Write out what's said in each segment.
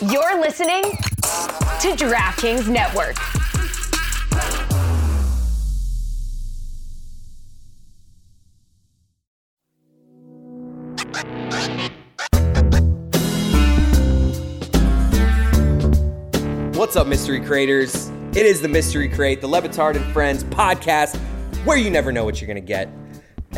You're listening to DraftKings Network. What's up, mystery creators? It is the Mystery Crate, the Le Batard and Friends podcast, where you never know what you're going to get.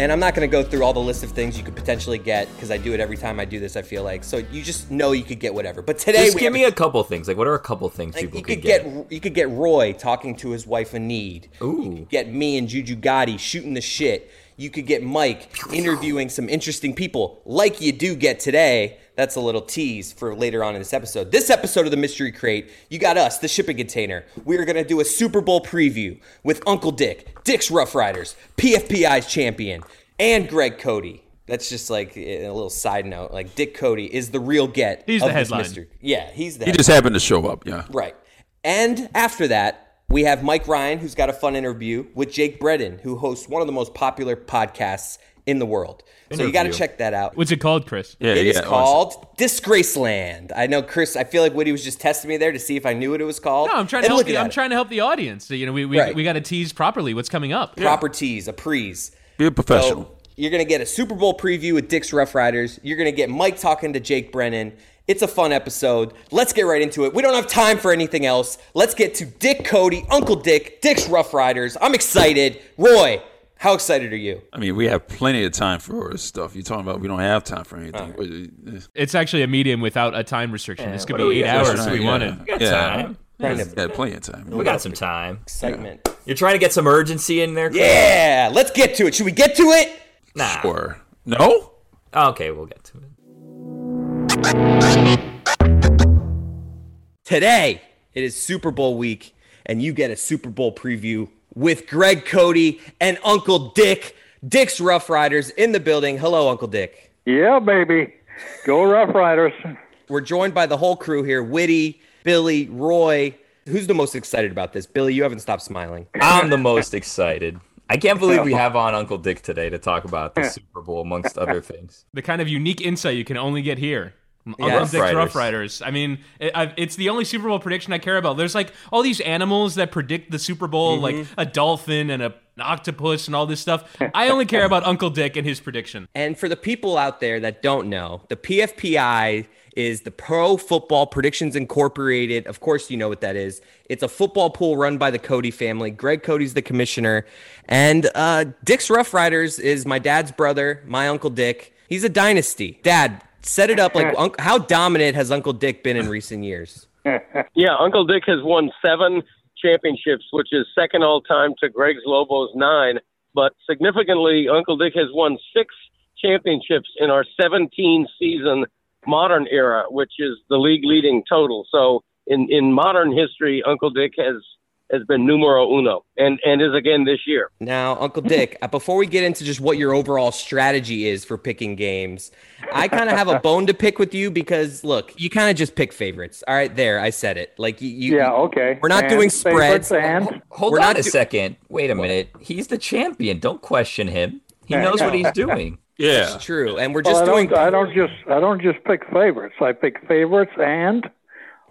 And I'm not going to go through all the list of things you could potentially get because I do it every time I do this. I feel like so you just know you could get whatever. But today, Just we give me a couple things. Like, what are a couple things like, people you could could get? get. you could get Roy talking to his wife in need. Ooh. You could get me and Juju Gotti shooting the shit. You could get Mike interviewing some interesting people, like you do get today. That's a little tease for later on in this episode. This episode of the Mystery Crate, you got us, the shipping container. We are gonna do a Super Bowl preview with Uncle Dick, Dick's Rough Riders, PFPI's champion, and Greg Cote. That's just like eh, a little side note. Like Dick Cote is the real get. He's of the this headline. mystery. Yeah, he's the He headline. just happened to show up, yeah. Right. And after that, we have Mike Ryan, who's got a fun interview with Jake Brennan, who hosts one of the most popular podcasts in the world. So you got to check that out. What's it called, Chris? Yeah, It is yeah. called Disgraceland. I know, Chris. I feel like Woody was just testing me there to see if I knew what it was called. No, I'm trying to help looking you. I'm it. trying to help the audience. You know, we we, Right. we got to tease properly what's coming up. proper tease, a prees. Be a professional. So you're gonna get a Super Bowl preview with Dick's Rough Riders. You're gonna get Mike talking to Jake Brennan. It's a fun episode. Let's get right into it. We don't have time for anything else. Let's get to Dick Cote, Uncle Dick, Dick's Rough Riders. I'm excited. Roy, how excited are you? I mean, we have plenty of time for this stuff. You're talking about we don't have time for anything. Uh, uh, it's actually a medium without a time restriction. this could what be eight got? hours if we Yeah. wanted. We got Yeah. time. Kind We got plenty of time. We got some time. excitement. You're trying to get some urgency in there. Chris? Yeah, let's get to it. Should we get to it? Nah. Or no? Okay, we'll get to it. Today, it is Super Bowl week, and you get a Super Bowl preview with Greg Cote and Uncle Dick. Dick's Rough Riders in the building. Hello, Uncle Dick. Yeah, baby. Go Rough Riders. We're joined by the whole crew here Witty, Billy, Roy. Who's the most excited about this? Billy, you haven't stopped smiling. I'm the most excited. I can't believe we have on Uncle Dick today to talk about the Super Bowl, amongst other things. The kind of unique insight you can only get here. Uncle Yes. Dick's Rough Rough Riders. Riders. I mean, it, I've, it's the only Super Bowl prediction I care about. There's like all these animals that predict the Super Bowl, like Mm-hmm. a dolphin and a, an octopus and all this stuff. I only care about Uncle Dick and his prediction. And for the people out there that don't know, the PFPI is the Pro Football Predictions Incorporated. Of course, you know what that is. It's a football pool run by the Cote family. Greg Cote's the commissioner. And uh, Dick's Rough Riders is my dad's brother, my Uncle Dick. He's a dynasty. Dad, set it up like how dominant has Uncle Dick been in recent years? Yeah, Uncle Dick has won seven championships, which is second all time to Greg's Lobos nine. But significantly, Uncle Dick has won six championships in our 17 season modern era, which is the league leading total. So in, in modern history, Uncle Dick has has been numero uno and, and is again this year. Now, Uncle Dick, uh, before we get into just what your overall strategy is for picking games, I kind of have a bone to pick with you because look, you kind of just pick favorites. All right, there, I said it. Like you, you Yeah, okay. We're not And doing favorites spreads. And Hold We're on not a do- second. Wait a minute. He's the champion. Don't question him. He knows what he's doing. Yeah. It's true, and we're well, just I doing don't, I don't just I don't just pick favorites. I pick favorites and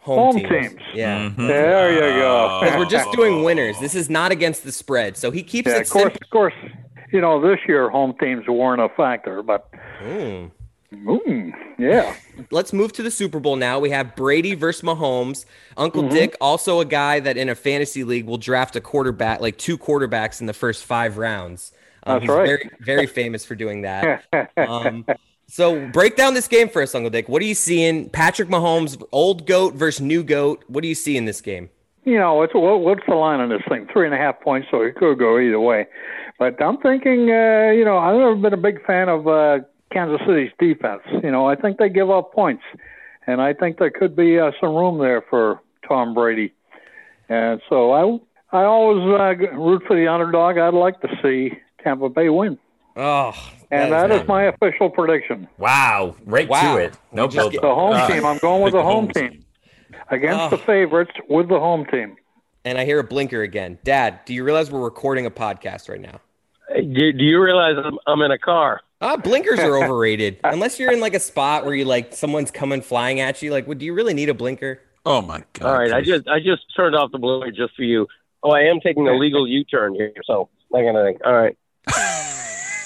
home, home teams. teams. Yeah. there you go. Because we're just doing winners. This is not against the spread. So he keeps Yeah, it of course, simple. of course. You know, this year home teams weren't a factor, but Mm, yeah, Let's move to the Super Bowl now. We have Brady versus Mahomes. Uncle Mm-hmm. Dick, also a guy that in a fantasy league will draft a quarterback, like two quarterbacks in the first five rounds. Um, That's he's right. Very, very famous for doing that. Um, so break down this game for us, Uncle Dick. What are you seeing? Patrick Mahomes, old goat versus new goat. What do you see in this game? you know, it's what, what's the line on this thing? Three and a half points, so it could go either way. But I'm thinking, uh, you know, I've never been a big fan of uh, Kansas City's defense. You know, I think they give up points, and I think there could be uh, some room there for Tom Brady. And so I, I always uh, root for the underdog. I'd like to see Tampa Bay win, Oh, and that is my official prediction. Wow. Right Wow. to it. No We just build The home team. I'm going with the the home home team against the favorites with the home team. and I hear a blinker again. Dad, do you realize we're recording a podcast right now? Do, do you realize I'm, I'm in a car? Ah, blinkers are overrated. Unless you're in like a spot where you like someone's coming flying at you. Like, would do you really need a blinker? Oh my god! All right, I just I just turned off the blinker just for you. Oh, I am taking a legal U-turn here, so not gonna think. All right,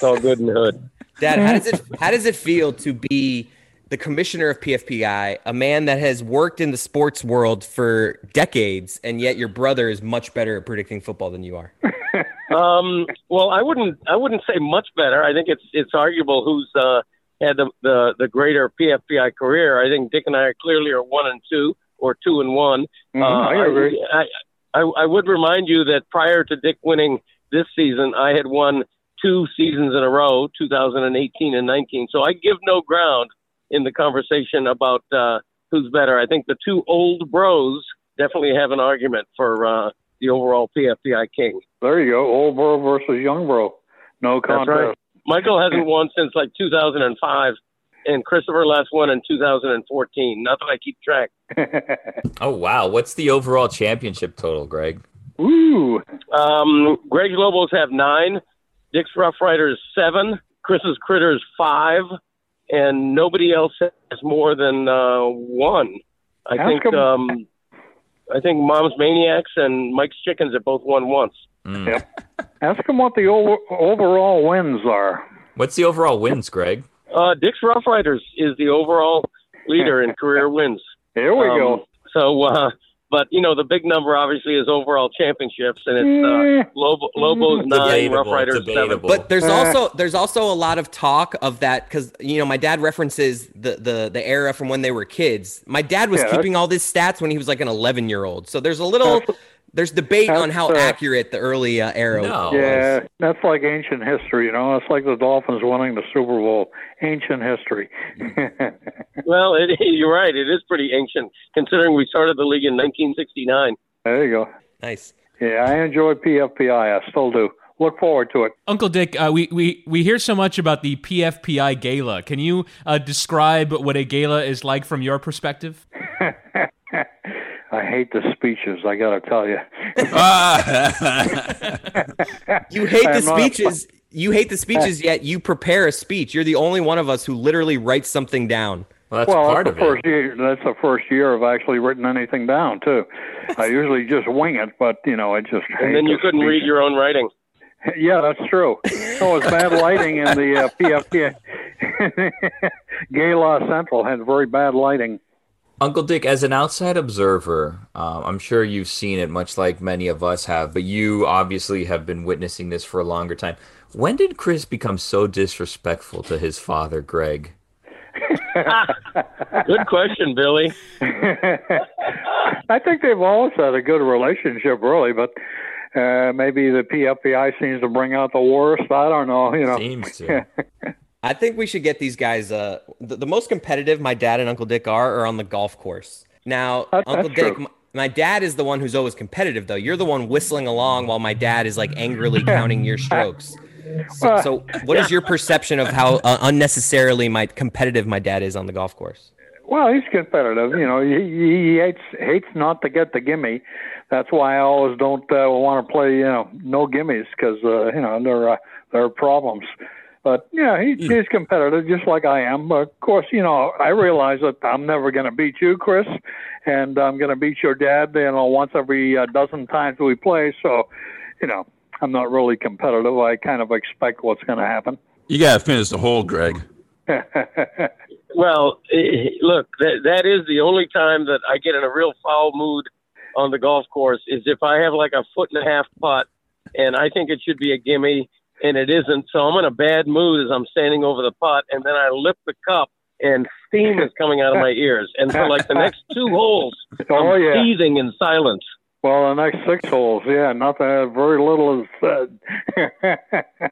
it's all good in the hood. Dad, how does it how does it feel to be the commissioner of PFPI, a man that has worked in the sports world for decades, and yet your brother is much better at predicting football than you are? Um, well, I wouldn't I wouldn't say much better. I think it's it's arguable who's uh, had the, the the greater PFPI career. I think Dick and I are clearly are one and two or two and one. Mhm, Uh, I agree. I, I, I would remind you that prior to Dick winning this season, I had won two seasons in a row, 2018 and 19. So I give no ground in the conversation about uh, who's better. I think the two old bros definitely have an argument for uh, the overall PFPI king. There you go. Old bro versus young bro. No That's contest. right. Michael hasn't won since like 2005, and Christopher last won in 2014. Not that I keep track. Oh wow, what's the overall championship total, Greg? Ooh. Um, Greg's Lobos have nine, Dick's Rough Riders seven, Chris's Critters five, and nobody else has more than uh, one. I Ask think him. um, I think Mom's Maniacs and Mike's Chickens have both won once. Mm. Yep. Ask him what the over, overall wins are. What's the overall wins, Greg? Uh, Dick's Rough Riders is the overall leader in career wins. Here we Um, go. So, uh, but you know, the big number obviously is overall championships, and it's uh, Eh, Lobo, Lobos nine, Debatable, Rough Riders seven. But there's Uh. also there's also a lot of talk of that because you know my dad references the the the era from when they were kids. My dad was Yeah, keeping all these stats when he was like an 11 year old. So there's a little there's debate on how uh, accurate the early uh, era. no. yeah, that's like ancient history, you know. It's like the Dolphins winning the Super Bowl. Ancient history. Well, it, you're right; it is pretty ancient considering we started the league in 1969. there you go. Nice. Yeah, I enjoy PFPI. I still do. Look forward to it. Uncle Dick, uh, we, we, we hear so much about the PFPI gala. Can you uh, describe what a gala is like from your perspective? I hate the speeches. I got to tell you. You hate the I'm not- speeches. You hate the speeches, yet you prepare a speech. You're the only one of us who literally writes something down. Well, that's well, part that's of the it. first year. That's the first year I've actually written anything down too. I usually just wing it, but you know, I just. And hate then you the couldn't read your own writing. Yeah, that's true. So it's bad lighting in the uh, PFP. Law Central had very bad lighting. Uncle Dick, as an outside observer, um, I'm sure you've seen it, much like many of us have, but you obviously have been witnessing this for a longer time. When did Chris become so disrespectful to his father, Greg? Good question, Billy. I think they've always had a good relationship, really, but uh, maybe the PFPI seems to bring out the worst. I don't know. You know. Seems to. I think we should get these guys. Uh, the, the most competitive my dad and Uncle Dick are are on the golf course. Now, That- Uncle that's Dick, true. m- my dad is the one who's always competitive, though. You're the one whistling along while my dad is like angrily counting your strokes. So, so what is your perception of how uh, unnecessarily my competitive my dad is on the golf course? Well, he's competitive. You know, he, he hates hates not to get the gimme. That's why I always don't uh, want to play. You know, no gimmies because uh, you know there are there are problems. But yeah, he, he's competitive just like I am. But of course, you know, I realize that I'm never going to beat you, Chris, and I'm going to beat your dad. You know, once every uh, dozen times we play. So, you know, I'm not really competitive. I kind of expect what's going to happen. you gotta finish the hole, Greg. Well, eh, look, that, that is the only time that I get in a real foul mood on the golf course is if I have like a foot and a half putt and I think it should be a gimme and it isn't. So I'm in a bad mood as I'm standing over the putt and then I lift the cup and steam is coming out of my ears. And for like the next two holes, Oh, I'm yeah. seething in silence. Well, the next six holes, yeah, nothing, uh, very little is said.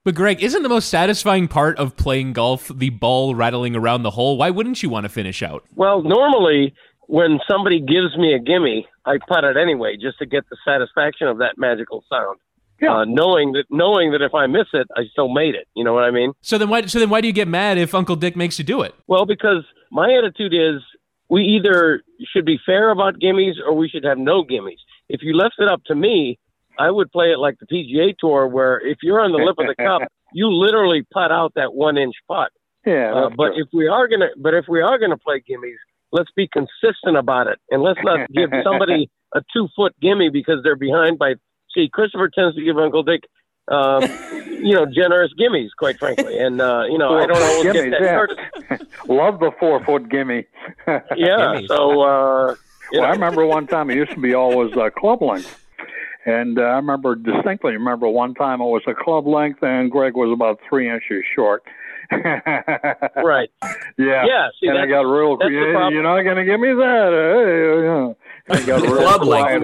But Greg, isn't the most satisfying part of playing golf the ball rattling around the hole? Why wouldn't you want to finish out? Well, normally when somebody gives me a gimme, I putt it anyway just to get the satisfaction of that magical sound. Yeah. Uh, knowing that knowing that if I miss it, I still made it. You know what I mean? So then why so then why do you get mad if Uncle Dick makes you do it? Well, because my attitude is we either should be fair about gimmies or we should have no gimmies. If you left it up to me, I would play it like the PGA Tour, where if you're on the lip of the cup you literally putt out that one inch putt. Yeah, Uh, but true. if we are gonna, but if we are gonna play gimmies, let's be consistent about it, and let's not give somebody a two foot gimme because they're behind by. See, Christopher tends to give Uncle Dick, um, you know, generous gimmies, quite frankly, and uh, you know, I don't always get Gimmies, that yeah. Love the four foot gimme. Yeah, Gimmies. so uh, Well, I remember one time it used to be always uh, club length. And uh, I remember distinctly remember one time it was a club length and Greg was about three inches short. right? Yeah. Yeah, see, and I got real. "Yeah. You're not going to give me that. Uh, yeah. I got real Club length, quiet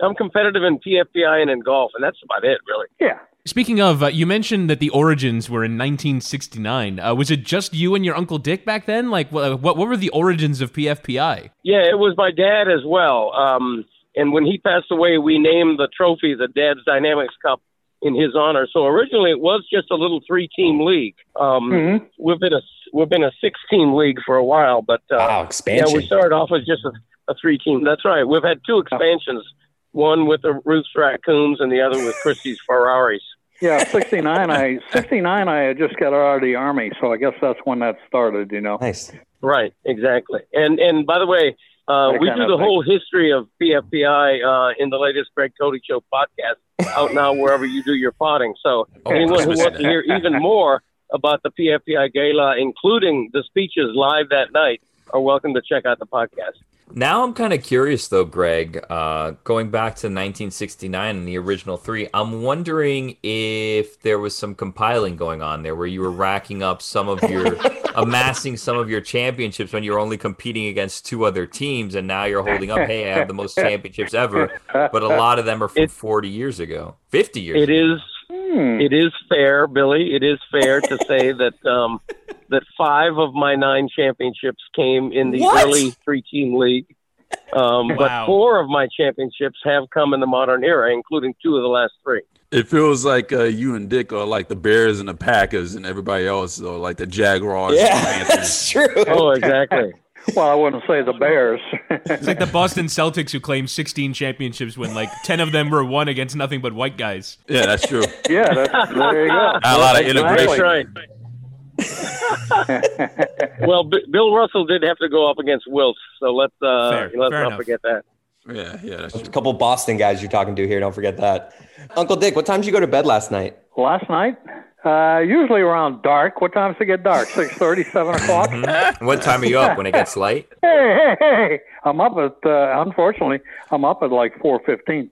Greg. for a few all- I'm competitive in PFPI and in golf, and that's about it, really. yeah. Speaking of, uh, you mentioned that the origins were in 1969. Uh, was it just you and your Uncle Dick back then? Like, what, what, what were the origins of PFPI? Yeah, it was my dad as well. Um, and when he passed away, we named the trophy the Dad's Dynamics Cup in his honor. So originally, it was just a little three-team league. Um, Mhm. We've been a we've been a six-team league for a while, but uh, Wow, yeah, we started off as just a, a three-team. That's right. We've had two expansions. One with the Ruth's Raccoons and the other with Christie's Ferraris. Yeah, 69. I 69. I had just got out of the army, so I guess that's when that started. You know. nice. Right, exactly. And and by the way, uh, we do the thing. whole history of PFPI uh, in the latest Greg Cote Show podcast out now wherever you do your potting. So Oh, anyone who wants to hear even more about the PFPI Gala, including the speeches live that night, are welcome to check out the podcast. Now I'm kind of curious though, Greg. Uh, going back to 1969 and the original three, I'm wondering if there was some compiling going on there, where you were racking up some of your, amassing some of your championships when you're only competing against two other teams, and now you're holding up, hey, I have the most championships ever, but a lot of them are from It- 40 years ago, 50 years. It ago. is Hmm. it is fair, Billy. It is fair to say that um, that five of my nine championships came in the What? early three-team league. Um, Wow. But four of my championships have come in the modern era, including two of the last three. It feels like uh, you and Dick are like the Bears and the Packers, and everybody else or like the Jaguars. and Yeah, that's true. Oh, exactly. Well, I wouldn't say the Bears. It's like the Boston Celtics who claimed 16 championships when like 10 of them were won against nothing but white guys. Yeah, that's true. yeah, that's, there you go. A lot of integration. That's right. well, B- Bill Russell did have to go up against Wilt, so let's uh, Fair, let's fair not enough. forget that. Yeah, yeah, that's A couple Boston guys you're talking to here. Don't forget that. Uncle Dick, what time did you go to bed last night? Last night, uh, usually around dark. What time's does it get dark? Six thirty, seven o'clock. What time are you up when it gets light? hey, hey, hey! I'm up at. Uh, unfortunately, I'm up at like four fifteen.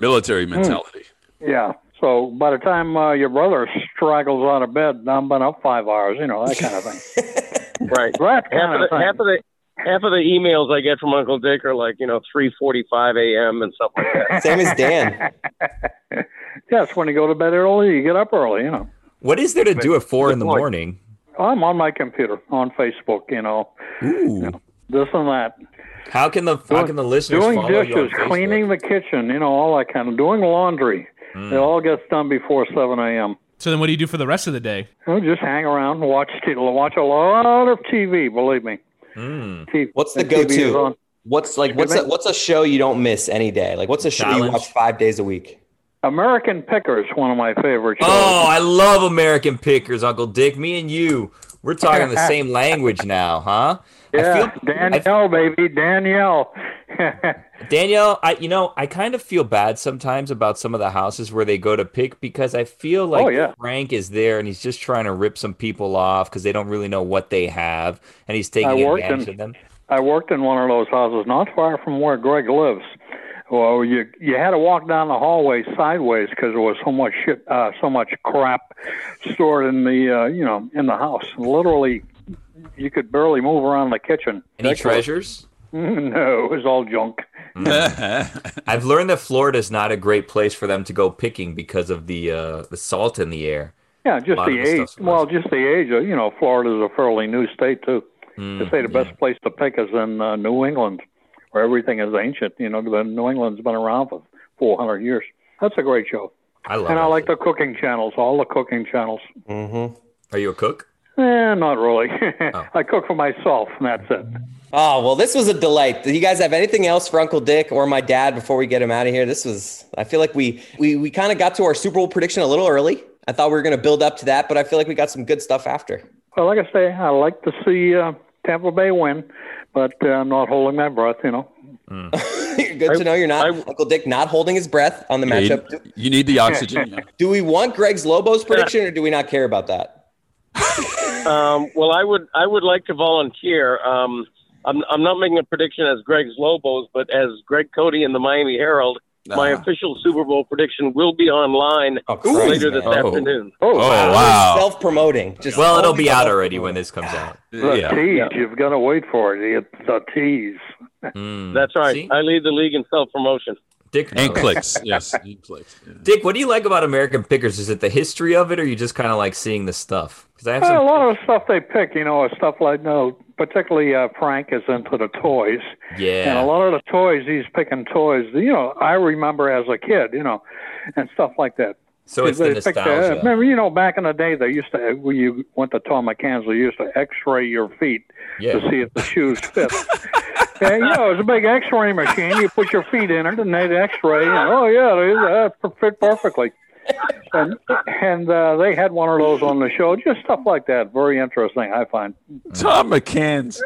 Military mentality. Yeah. So by the time uh, your brother straggles out of bed, I'm been up five hours. You know that kind of thing. Right. That Half kind of of the thing. half of the half of the emails I get from Uncle Dick are like you know three forty-five a.m. and stuff like that. Same as Dan. yes, when you go to bed early, you get up early. You know. What is there to do at four in the morning? I'm on my computer on Facebook. You know, Ooh. this and that. How can the how can the listeners doing follow you on dishes, cleaning the kitchen, you know, all that kind of doing laundry. Hmm. It all gets done before seven a.m. So then what do you do for the rest of the day? You know, just hang around, and watch t- watch a lot of TV. Believe me. Hmm. T- What's the TV is go-to? What's like what's a, what's a show you don't miss any day? Like what's a show you watch five days a week? American Pickers, one of my favorite shows. Oh, I love American Pickers, Uncle Dick. Me and you, we're talking the same language now, huh? yeah, I feel, Danielle, baby, Danielle. Danielle, I you know, I kind of feel bad sometimes about some of the houses where they go to pick because I feel like Oh, yeah. Frank is there and he's just trying to rip some people off because they don't really know what they have and he's taking advantage in- of them. I worked in one of those houses not far from where Greg lives. Well, you you had to walk down the hallway sideways because there was so much shit, uh, so much crap stored in the uh, you know in the house. Literally, you could barely move around the kitchen. Any treasures? No, it was all junk. I've learned that Florida is not a great place for them to go picking because of the uh, the salt in the air. Yeah, just the of the age. Well, just the age. Of, you know, Florida's a fairly new state too. Mm, They say the best place to pick is in uh, New England, where everything is ancient. You know, the New England's been around for 400 years. That's a great show. I love it. And it. I like the cooking channels, all the cooking channels. Mm-hmm. Are you a cook? Eh, not really. Oh. I cook for myself, and that's it. Oh well, this was a delight. Do you guys have anything else for Uncle Dick or my dad before we get him out of here? This was. I feel like we we we kind of got to our Super Bowl prediction a little early. I thought we were going to build up to that, but I feel like we got some good stuff after. Well, like I say, I like to see uh, Tampa Bay win, but uh, I'm not holding my breath. You know. good to know you're not I- Uncle Dick not holding his breath on the Yeah, you, matchup. Do, you need the oxygen. yeah. do we want Greg's Lobos prediction or do we not care about that? Um, well, I would I would like to volunteer. Um, I'm I'm not making a prediction as Greg's Lobos, but as Greg Cote in the Miami Herald. My Ah. official Super Bowl prediction will be online Oh, Christ, later this. Oh. afternoon. Oh wow! Self promoting. Just Well, it'll be out already when this comes out. The Yeah. tease. Yeah. You've got to wait for it. It's a tease. Mm. That's right. See? I lead the league in self promotion. Dick And knows. clicks. Yes, and clicks. Yeah. Dick, what do you like about American Pickers? Is it the history of it, or you just kind of like seeing the stuff? Because I have Well, a lot of the stuff they pick, you know, stuff like no. Particularly, uh, Frank is into the toys, Yeah. and a lot of the toys he's picking toys. You know, I remember as a kid, you know, and stuff like that. So it's the They picked, uh, remember, you know, back in the day, they used to when you went to Thom McAn's, they used to X-ray your feet Yeah. to see if the shoes fit. and you know, it was a big X-ray machine. You put your feet in it, and they'd X-ray. And, oh yeah, they uh, fit perfectly. And and uh, they had one of those on the show. Just stuff like that. Very interesting, I find. Thom McAn's.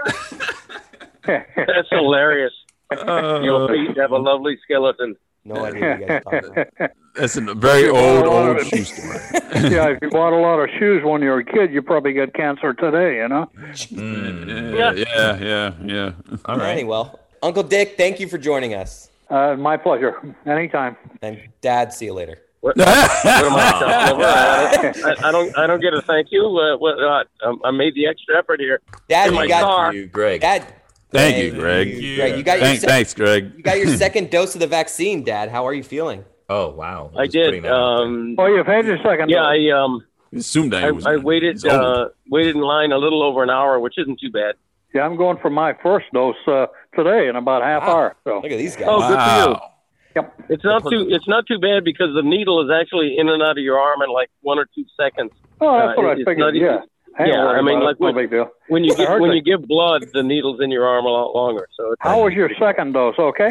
That's hilarious. Uh, Your feet have a lovely skeleton. No idea what you guys are talking about. that's a very old, a old of- shoe store. yeah, if you bought a lot of shoes when you were a kid, you probably get cancer today. You know. Yeah, yeah, yeah, yeah. All right. Anyway, Uncle Dick, thank you for joining us. Uh, my pleasure. Anytime. And Dad, see you later. What, what am I? I, I don't. I don't get a thank you. Uh, what, uh, um, I made the extra effort here. Dad, you my got car. You, Greg. Dad. Thank you, Greg. you, Greg. You got your Thanks, sec- thanks, Greg. you got your second dose of the vaccine, Dad. How are you feeling? Oh wow. I Just did. that out there. Um, Oh, you've had your second. yeah. I um, Assumed I I, was. I waited. Uh, waited in line a little over an hour, which isn't too bad. Yeah, I'm going for my first dose uh, today in about a half hour. So, Look at these guys. Oh, good for you. yep. It's not too. It's not too bad because the needle is actually in and out of your arm in like one or two seconds. Oh, that's Uh, what I figured. not even- yeah. I yeah, I mean, about like it. no what- big deal. When you I get, heard when that. you give blood, the needle's in your arm a lot longer. So it's, How was your second dose? Okay.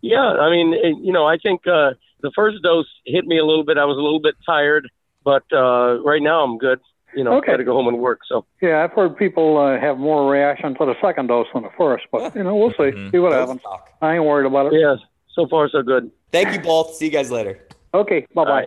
yeah, I mean, it, you know, I think uh, the first dose hit me a little bit. I was a little bit tired, but uh, right now I'm good. You know, Okay. got to go home and work. So Yeah, I've heard people uh, have more reaction to the second dose than the first, but you know, we'll see. See what Dose happens. talk. I ain't worried about it. yeah, so far so good. Thank you both. See you guys later. Okay. Bye bye.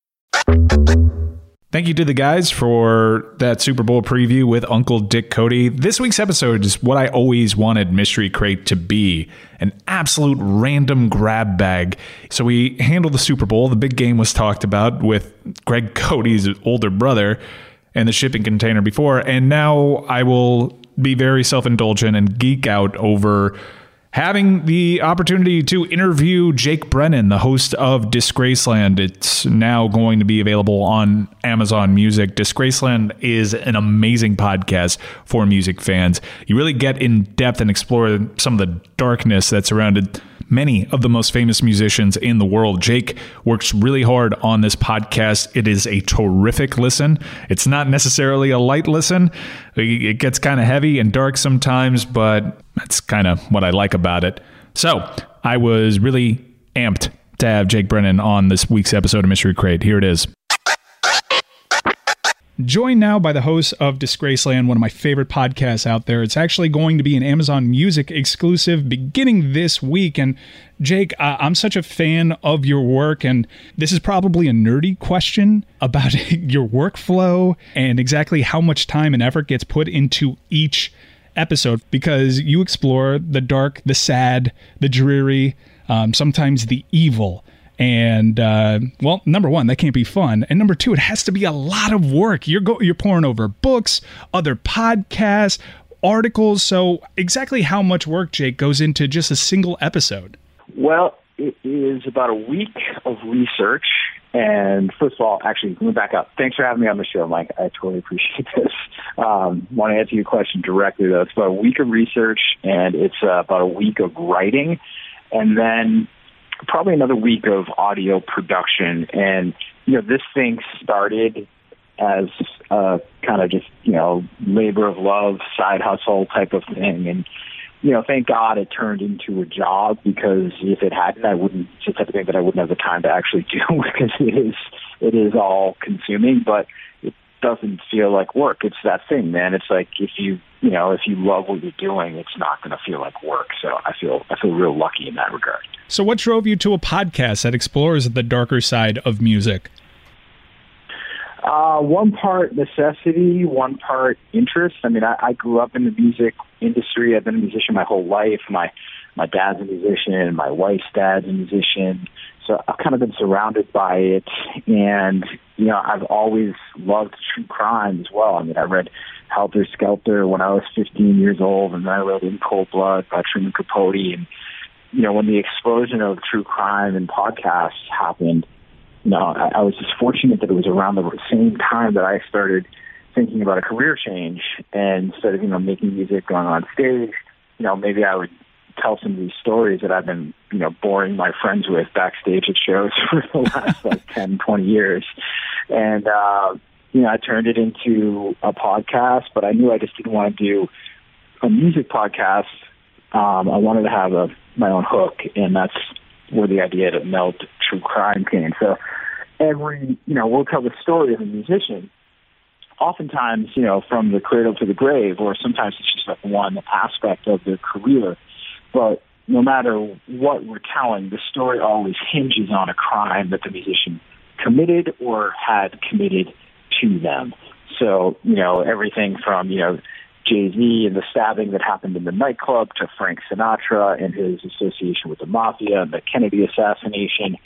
Thank you to the guys for that Super Bowl preview with Uncle Dick Cote. This week's episode is what I always wanted Mystery Crate to be an absolute random grab bag. So we handled the Super Bowl. The big game was talked about with Greg Cote's older brother and the shipping container before. And now I will be very self indulgent and geek out over having the opportunity to interview Jake Brennan, the host of Disgraceland. It's now going to be available on Amazon Music. Disgraceland is an amazing podcast for music fans. You really get in depth and explore some of the darkness that surrounded many of the most famous musicians in the world. Jake works really hard on this podcast. It is a terrific listen. It's not necessarily a light listen. It gets kind of heavy and dark sometimes, but that's kind of what I like about it. So I was really amped to have Jake Brennan on this week's episode of Mystery Crate. Here it is. Joined now by the host of Disgraceland, one of my favorite podcasts out there. It's actually going to be an Amazon Music exclusive beginning this week. And Jake, I'm such a fan of your work, and this is probably a nerdy question about your workflow and exactly how much time and effort gets put into each episode because you explore the dark, the sad, the dreary, um, sometimes the evil. And uh, well, number one, that can't be fun, and number two, it has to be a lot of work. You're go- you're pouring over books, other podcasts, articles. So, exactly how much work, Jake, goes into just a single episode? Well, it is about a week of research. And first of all, actually, let me back up. Thanks for having me on the show, Mike. I totally appreciate this. Um, want to answer your question directly, though. It's about a week of research, and it's uh, about a week of writing, and then probably another week of audio production. And you know, this thing started as a kind of just you know labor of love, side hustle type of thing, and you know, thank God it turned into a job because if it hadn't, I wouldn't. The type of thing that I wouldn't have the time to actually do because it is it is all consuming, but doesn't feel like work. It's that thing, man. It's like if you you know if you love what you're doing, it's not going to feel like work. So I feel I feel real lucky in that regard. So, what drove you to a podcast that explores the darker side of music? Uh, one part necessity, one part interest. I mean, I, I grew up in the music industry. I've been a musician my whole life. My my dad's a musician. My wife's dad's a musician. So I've kind of been surrounded by it, and you know, I've always loved true crime as well. I mean, I read Helter Skelter when I was 15 years old, and then I read In Cold Blood by Truman Capote. And you know, when the explosion of true crime and podcasts happened, you know, I, I was just fortunate that it was around the same time that I started thinking about a career change. And instead of, you know, making music, going on stage, you know, maybe I would tell some of these stories that I've been, you know, boring my friends with backstage at shows for the last like 10, 20 years. And, uh, you know, I turned it into a podcast, but I knew I just didn't want to do a music podcast. Um, I wanted to have a, my own hook, and that's where the idea to melt true crime came. So every, you know, we'll tell the story of a musician, oftentimes, you know, from the cradle to the grave, or sometimes it's just like one aspect of their career. But no matter what we're telling, the story always hinges on a crime that the musician committed or had committed to them. So, you know, everything from, you know, Jay-Z and the stabbing that happened in the nightclub to Frank Sinatra and his association with the mafia and the Kennedy assassination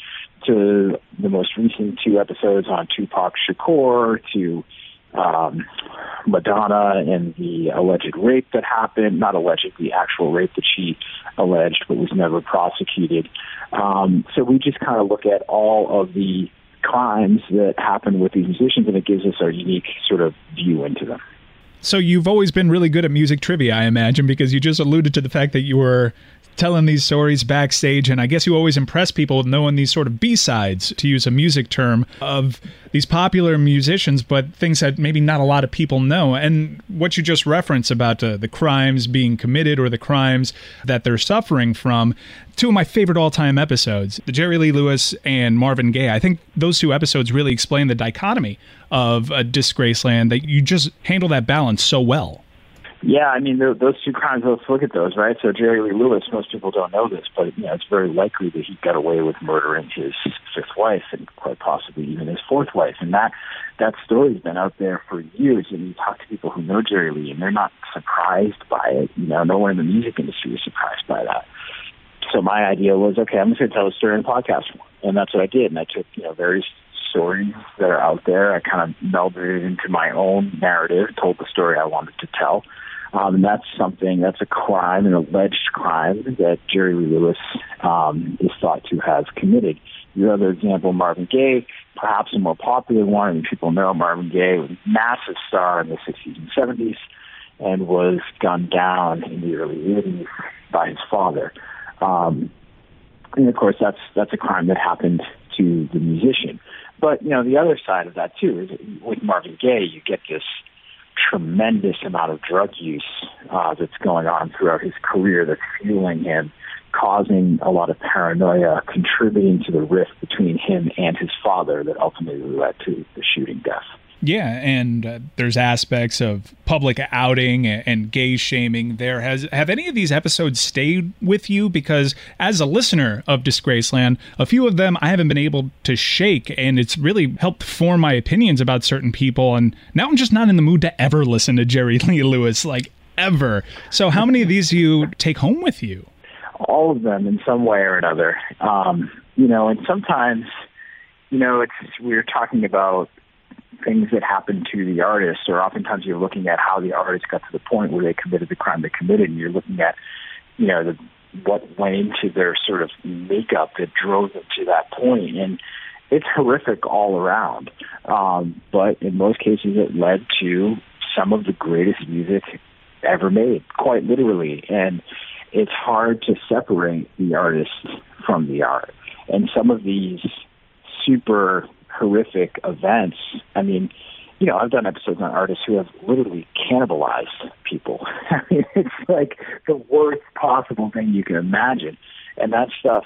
to the most recent two episodes on Tupac Shakur to um, Madonna and the alleged rape that happened, not alleged, the actual rape that she alleged but was never prosecuted. Um, so we just kind of look at all of the crimes that happen with these musicians and it gives us our unique sort of view into them. So you've always been really good at music trivia, I imagine, because you just alluded to the fact that you were telling these stories backstage and I guess you always impress people with knowing these sort of B-sides to use a music term of these popular musicians but things that maybe not a lot of people know. And what you just referenced about uh, the crimes being committed or the crimes that they're suffering from two of my favorite all-time episodes the Jerry Lee Lewis and Marvin Gaye. I think those two episodes really explain the dichotomy of a Disgraceland that you just handle that balance so well yeah, I mean, those two crimes, let's look at those, right? So Jerry Lee Lewis, most people don't know this, but, you know, it's very likely that he got away with murdering his fifth wife and quite possibly even his fourth wife. And that, that story's been out there for years. And you talk to people who know Jerry Lee and they're not surprised by it. You know, no one in the music industry is surprised by that. So my idea was, okay, I'm just going to tell a story in podcast. And that's what I did. And I took, you know, various stories that are out there. I kind of melded it into my own narrative, told the story I wanted to tell um, and that's something, that's a crime, an alleged crime that Jerry Lewis um, is thought to have committed. Your other example, Marvin Gaye, perhaps a more popular one, and people know Marvin Gaye was a massive star in the 60s and 70s and was gunned down in the early 80s by his father. Um, and of course, that's that's a crime that happened to the musician. But you know, the other side of that too is with Marvin Gaye, you get this tremendous amount of drug use uh, that's going on throughout his career that's fueling him, causing a lot of paranoia, contributing to the rift between him and his father that ultimately led to the shooting death. Yeah, and uh, there's aspects of public outing and, gay shaming. There has have any of these episodes stayed with you? Because as a listener of Disgraceland, a few of them I haven't been able to shake, and it's really helped form my opinions about certain people. And now I'm just not in the mood to ever listen to Jerry Lee Lewis, like ever. So, how many of these do you take home with you? All of them, in some way or another. Um, you know, and sometimes, you know, it's we we're talking about things that happen to the artist, or oftentimes you're looking at how the artist got to the point where they committed the crime they committed, and you're looking at, you know, the, what went into their sort of makeup that drove them to that point, and it's horrific all around. Um, but in most cases, it led to some of the greatest music ever made, quite literally, and it's hard to separate the artist from the art. And some of these super horrific events. I mean, you know, I've done episodes on artists who have literally cannibalized people. I mean, it's like the worst possible thing you can imagine. And that stuff,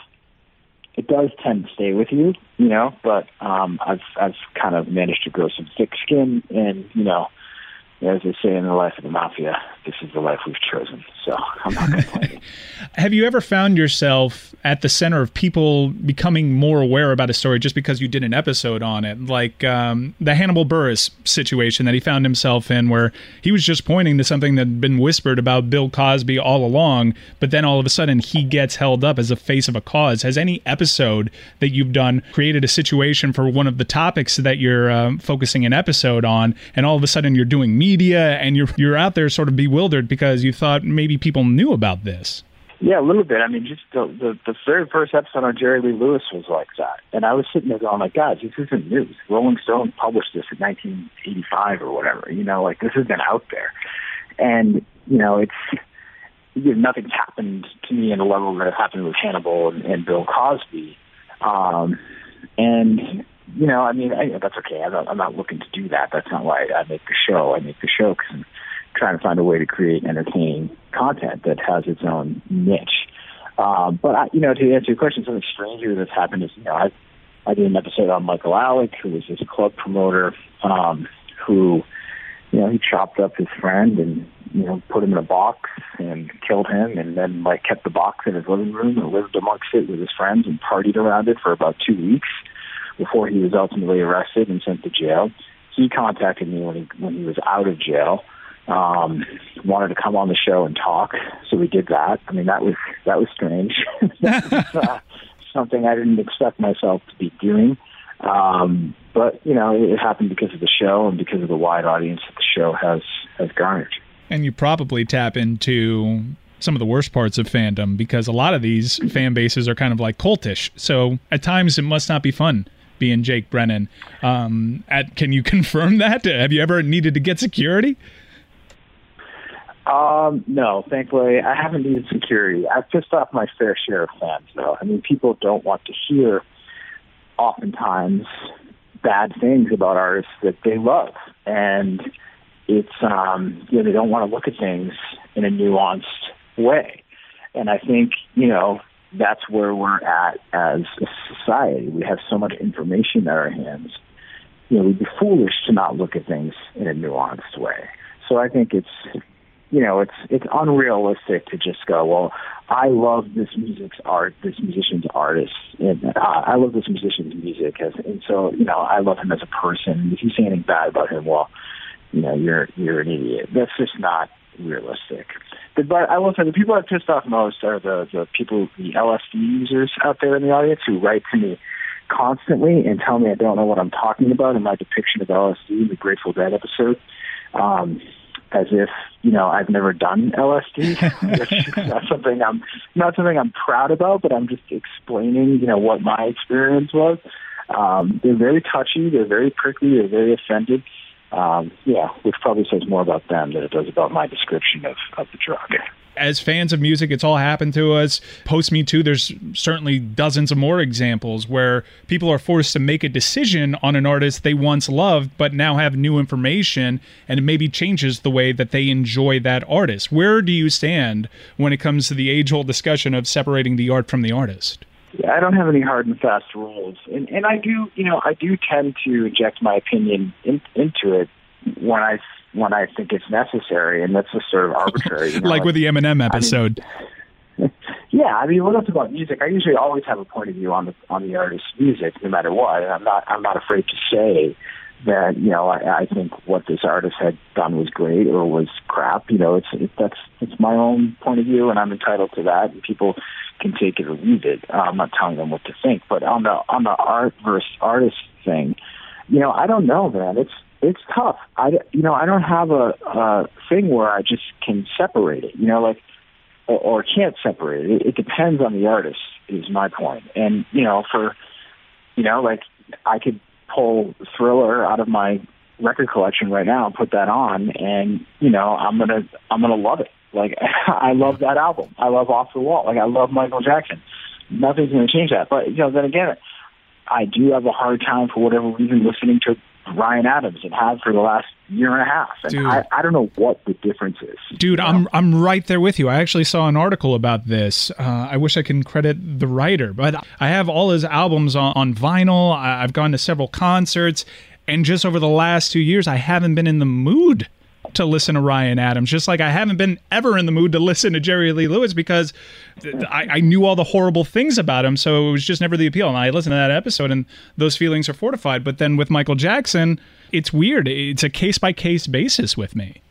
it does tend to stay with you, you know, but um, I've, I've kind of managed to grow some thick skin and, you know, as they say in the life of the mafia, this is the life we've chosen. So I'm not complaining. Have you ever found yourself at the center of people becoming more aware about a story just because you did an episode on it? Like um, the Hannibal Buress situation that he found himself in, where he was just pointing to something that had been whispered about Bill Cosby all along, but then all of a sudden he gets held up as a face of a cause. Has any episode that you've done created a situation for one of the topics that you're um, focusing an episode on, and all of a sudden you're doing media and you're you're out there sort of bewildered because you thought maybe people knew about this? Yeah, a little bit. I mean, just the, the the very first episode on Jerry Lee Lewis was like that, and I was sitting there going, "Like, God, this isn't news. Rolling Stone published this in 1985 or whatever. You know, like this has been out there, and you know, it's you know, nothing's happened to me in a level that happened with Hannibal and, and Bill Cosby, um, and you know, I mean, I, that's okay. I'm not, I'm not looking to do that. That's not why I make the show. I make the show because I'm trying to find a way to create entertaining content that has its own niche. Um, but I, you know, to answer your question, something stranger that's happened is, you know, I I did an episode on Michael Alig, who was this club promoter, um, who, you know, he chopped up his friend and you know put him in a box and killed him, and then like kept the box in his living room and lived amongst it with his friends and partied around it for about two weeks before he was ultimately arrested and sent to jail. He contacted me when he when he was out of jail um, wanted to come on the show and talk, so we did that. I mean, that was that was strange. that was, uh, something I didn't expect myself to be doing. Um, but you know, it happened because of the show and because of the wide audience that the show has has garnered. And you probably tap into some of the worst parts of fandom because a lot of these fan bases are kind of like cultish. So at times it must not be fun being Jake Brennan. Um, at, can you confirm that? Have you ever needed to get security? Um, no, thankfully, I haven't needed security. I've pissed off my fair share of fans, though. I mean, people don't want to hear, oftentimes, bad things about artists that they love, and it's um, you know they don't want to look at things in a nuanced way. And I think you know that's where we're at as a society. We have so much information at our hands. You know, we'd be foolish to not look at things in a nuanced way. So I think it's you know, it's it's unrealistic to just go, well, I love this music's art, this musician's artist, and uh, I love this musician's music, as, and so you know, I love him as a person. If you say anything bad about him, well, you know, you're you're an idiot. That's just not realistic. But, I will say the people that pissed off most are the the people, the LSD users out there in the audience who write to me constantly and tell me I don't know what I'm talking about in my depiction of LSD in the Grateful Dead episode. Um, as if you know I've never done LSD, which is not something I'm not something I'm proud about, but I'm just explaining you know what my experience was. Um, they're very touchy, they're very prickly, they're very offended. Um, yeah, which probably says more about them than it does about my description of, of the drug as fans of music, it's all happened to us. Post Me Too, there's certainly dozens of more examples where people are forced to make a decision on an artist they once loved, but now have new information, and it maybe changes the way that they enjoy that artist. Where do you stand when it comes to the age old discussion of separating the art from the artist? Yeah, I don't have any hard and fast rules, and and I do, you know, I do tend to inject my opinion in, into it when I when I think it's necessary, and that's just sort of arbitrary. You know? like, with the Eminem episode. I mean, yeah, I mean, when it's about music, I usually always have a point of view on the on the artist's music, no matter what. And I'm not I'm not afraid to say that you know I, I think what this artist had done was great or was crap. You know, it's it, that's it's my own point of view, and I'm entitled to that. And people can take it or leave it. Uh, I'm not telling them what to think. But on the on the art versus artist thing, you know, I don't know, man. It's it's tough. I you know I don't have a, a thing where I just can separate it. You know, like or, or can't separate it. It depends on the artist. Is my point. And you know, for you know, like I could pull Thriller out of my record collection right now and put that on, and you know, I'm gonna I'm gonna love it. Like I love that album. I love Off the Wall. Like I love Michael Jackson. Nothing's gonna change that. But you know, then again, I do have a hard time for whatever reason listening to Ryan Adams and have for the last year and a half. And Dude. I, I don't know what the difference is. Dude, I'm I'm right there with you. I actually saw an article about this. Uh, I wish I can credit the writer, but I have all his albums on, on vinyl. I, I've gone to several concerts, and just over the last two years, I haven't been in the mood to listen to Ryan Adams. Just like I haven't been ever in the mood to listen to Jerry Lee Lewis because I, I knew all the horrible things about him, so it was just never the appeal. And I listened to that episode, and those feelings are fortified. But then with Michael Jackson, it's weird. It's a case by case basis with me.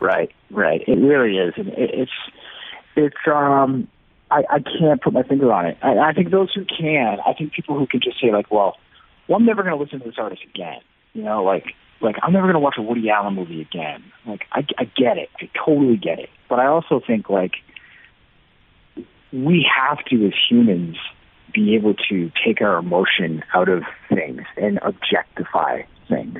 Right, right. It really is, and it, it's it's um. I, I can't put my finger on it. I, I think those who can, I think people who can just say like, well, well, I'm never going to listen to this artist again. You know, like like I'm never going to watch a Woody Allen movie again. Like I, I get it, I totally get it. But I also think like we have to, as humans, be able to take our emotion out of things and objectify things.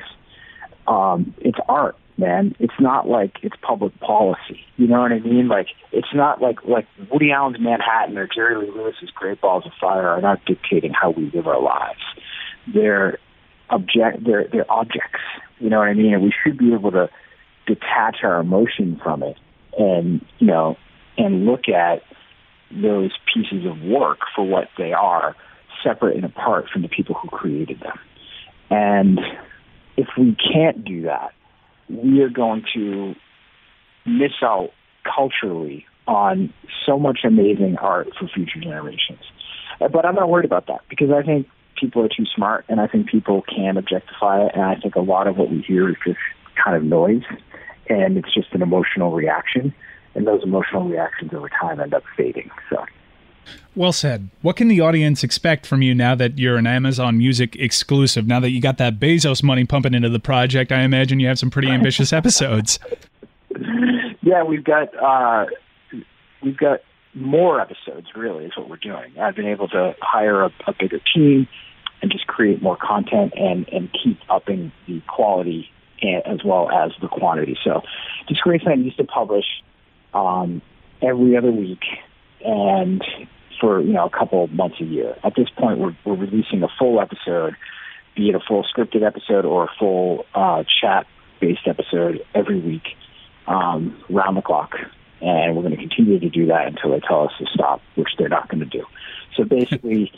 Um, it's art, man. It's not like it's public policy. You know what I mean? Like it's not like like Woody Allen's Manhattan or Jerry Lee Lewis's Great Balls of Fire are not dictating how we live our lives. They're object they're they're objects. You know what I mean? And we should be able to detach our emotion from it and you know and look at those pieces of work for what they are, separate and apart from the people who created them. And if we can't do that, we are going to miss out culturally on so much amazing art for future generations. But I'm not worried about that because I think people are too smart and I think people can objectify it. And I think a lot of what we hear is just kind of noise and it's just an emotional reaction. And those emotional reactions over time end up fading. So. Well said. What can the audience expect from you now that you're an Amazon Music exclusive? Now that you got that Bezos money pumping into the project, I imagine you have some pretty ambitious episodes. Yeah, we've got uh, we've got more episodes. Really, is what we're doing. I've been able to hire a, a bigger team and just create more content and and keep upping the quality as well as the quantity. So, Disgraceland used to publish um, every other week and for you know a couple months a year. At this point, we're we're releasing a full episode, be it a full scripted episode or a full uh, chat based episode every week, um, round the clock. And we're going to continue to do that until they tell us to stop, which they're not going to do. So basically,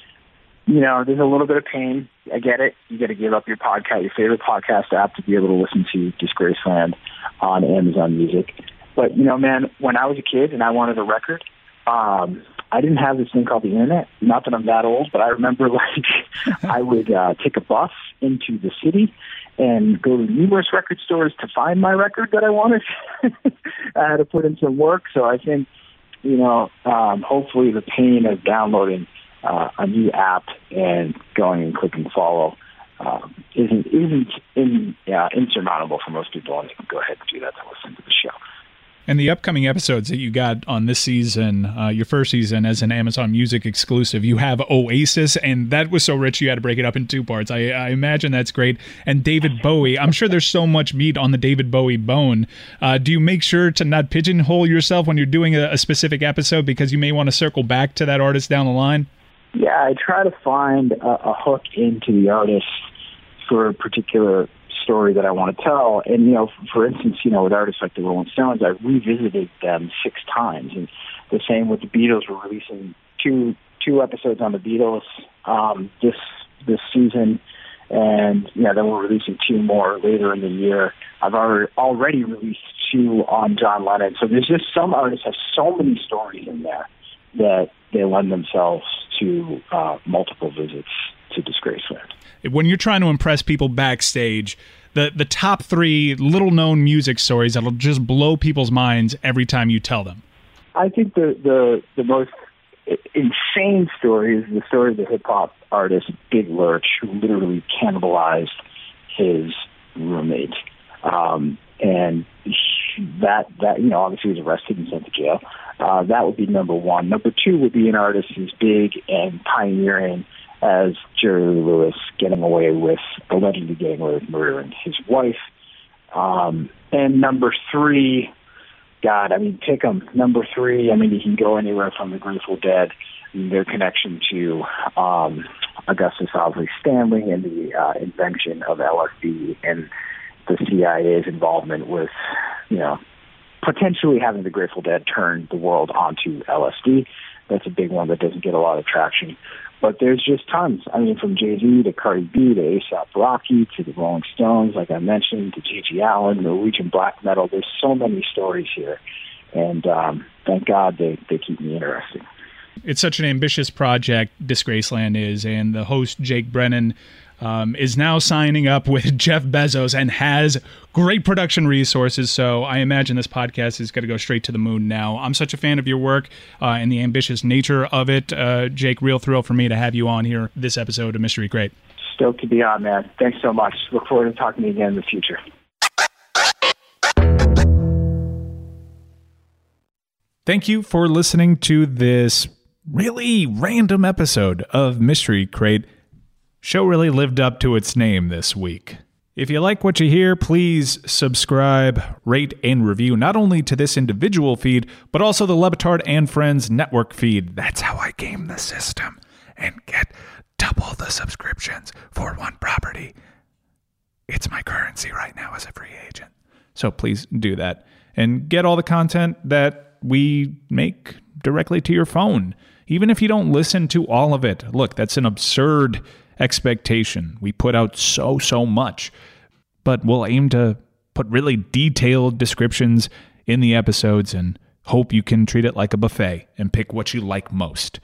you know, there's a little bit of pain. I get it. You got to give up your podcast, your favorite podcast app, to be able to listen to Disgraceland on Amazon Music. But you know, man, when I was a kid and I wanted a record, um, I didn't have this thing called the internet. Not that I'm that old, but I remember like I would uh, take a bus into the city and go to numerous record stores to find my record that I wanted. I had to put in some work, so I think you know, um, hopefully the pain of downloading uh, a new app and going and clicking follow um, isn't isn't in, uh, insurmountable for most people, and they can go ahead and do that to listen to the show. And the upcoming episodes that you got on this season, uh, your first season as an Amazon Music exclusive, you have Oasis, and that was so rich you had to break it up in two parts. I, I imagine that's great. And David Bowie, I'm sure there's so much meat on the David Bowie bone. Uh, do you make sure to not pigeonhole yourself when you're doing a, a specific episode because you may want to circle back to that artist down the line? Yeah, I try to find a, a hook into the artist for a particular story that I want to tell. And, you know, for instance, you know, with artists like the Rolling Stones, I revisited them six times. And the same with the Beatles. We're releasing two two episodes on the Beatles um, this this season. And, yeah, then we're releasing two more later in the year. I've already, already released two on John Lennon. So there's just some artists have so many stories in there that they lend themselves to uh, multiple visits to Disgraceland. When you're trying to impress people backstage, the, the top three little known music stories that'll just blow people's minds every time you tell them. I think the the the most insane story is the story of the hip hop artist Big Lurch, who literally cannibalized his roommate. Um, and that that you know obviously was arrested and sent to jail. Uh, that would be number one. Number two would be an artist as big and pioneering as Jerry Lewis, getting away with allegedly getting away with murdering his wife. Um, and number three, God, I mean, pick them. Number three, I mean, you can go anywhere from the Grateful Dead, and their connection to um, Augustus Owsley Stanley and the uh, invention of LSD and the CIA's involvement with, you know, potentially having the Grateful Dead turn the world onto LSD. That's a big one that doesn't get a lot of traction. But there's just tons. I mean, from Jay Z to Cardi B to ASAP Rocky to the Rolling Stones, like I mentioned, to GG Allen, Norwegian black metal. There's so many stories here, and um, thank God they they keep me interested. It's such an ambitious project, Disgraceland is, and the host Jake Brennan um, is now signing up with Jeff Bezos and has great production resources. So I imagine this podcast is going to go straight to the moon now. I'm such a fan of your work uh, and the ambitious nature of it. Uh, Jake, real thrill for me to have you on here this episode of Mystery Crate. Stoked to be on, man. Thanks so much. Look forward to talking to you again in the future. Thank you for listening to this really random episode of Mystery Crate. Show really lived up to its name this week. If you like what you hear, please subscribe, rate, and review not only to this individual feed, but also the Le Batard and Friends network feed. That's how I game the system and get double the subscriptions for one property. It's my currency right now as a free agent. So please do that and get all the content that we make directly to your phone, even if you don't listen to all of it. Look, that's an absurd expectation. We put out so, so much, but we'll aim to put really detailed descriptions in the episodes and hope you can treat it like a buffet and pick what you like most.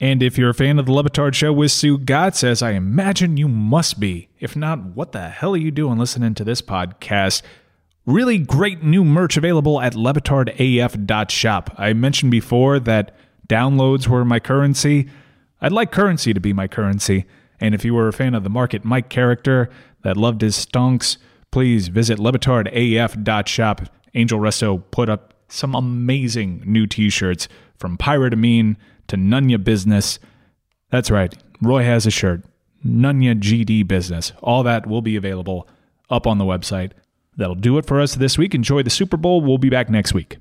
And if you're a fan of the Le Batard Show with Stugotz, as I imagine you must be, if not, what the hell are you doing listening to this podcast? Really great new merch available at lebatardaf.shop. I mentioned before that downloads were my currency. I'd like currency to be my currency. And if you were a fan of the Market Mike character that loved his stonks, please visit lebatardaf.shop. Angel Resto put up some amazing new t shirts from Pirate Amin to Nunya Business. That's right, Roy has a shirt. Nunya GD Business. All that will be available up on the website. That'll do it for us this week. Enjoy the Super Bowl. We'll be back next week.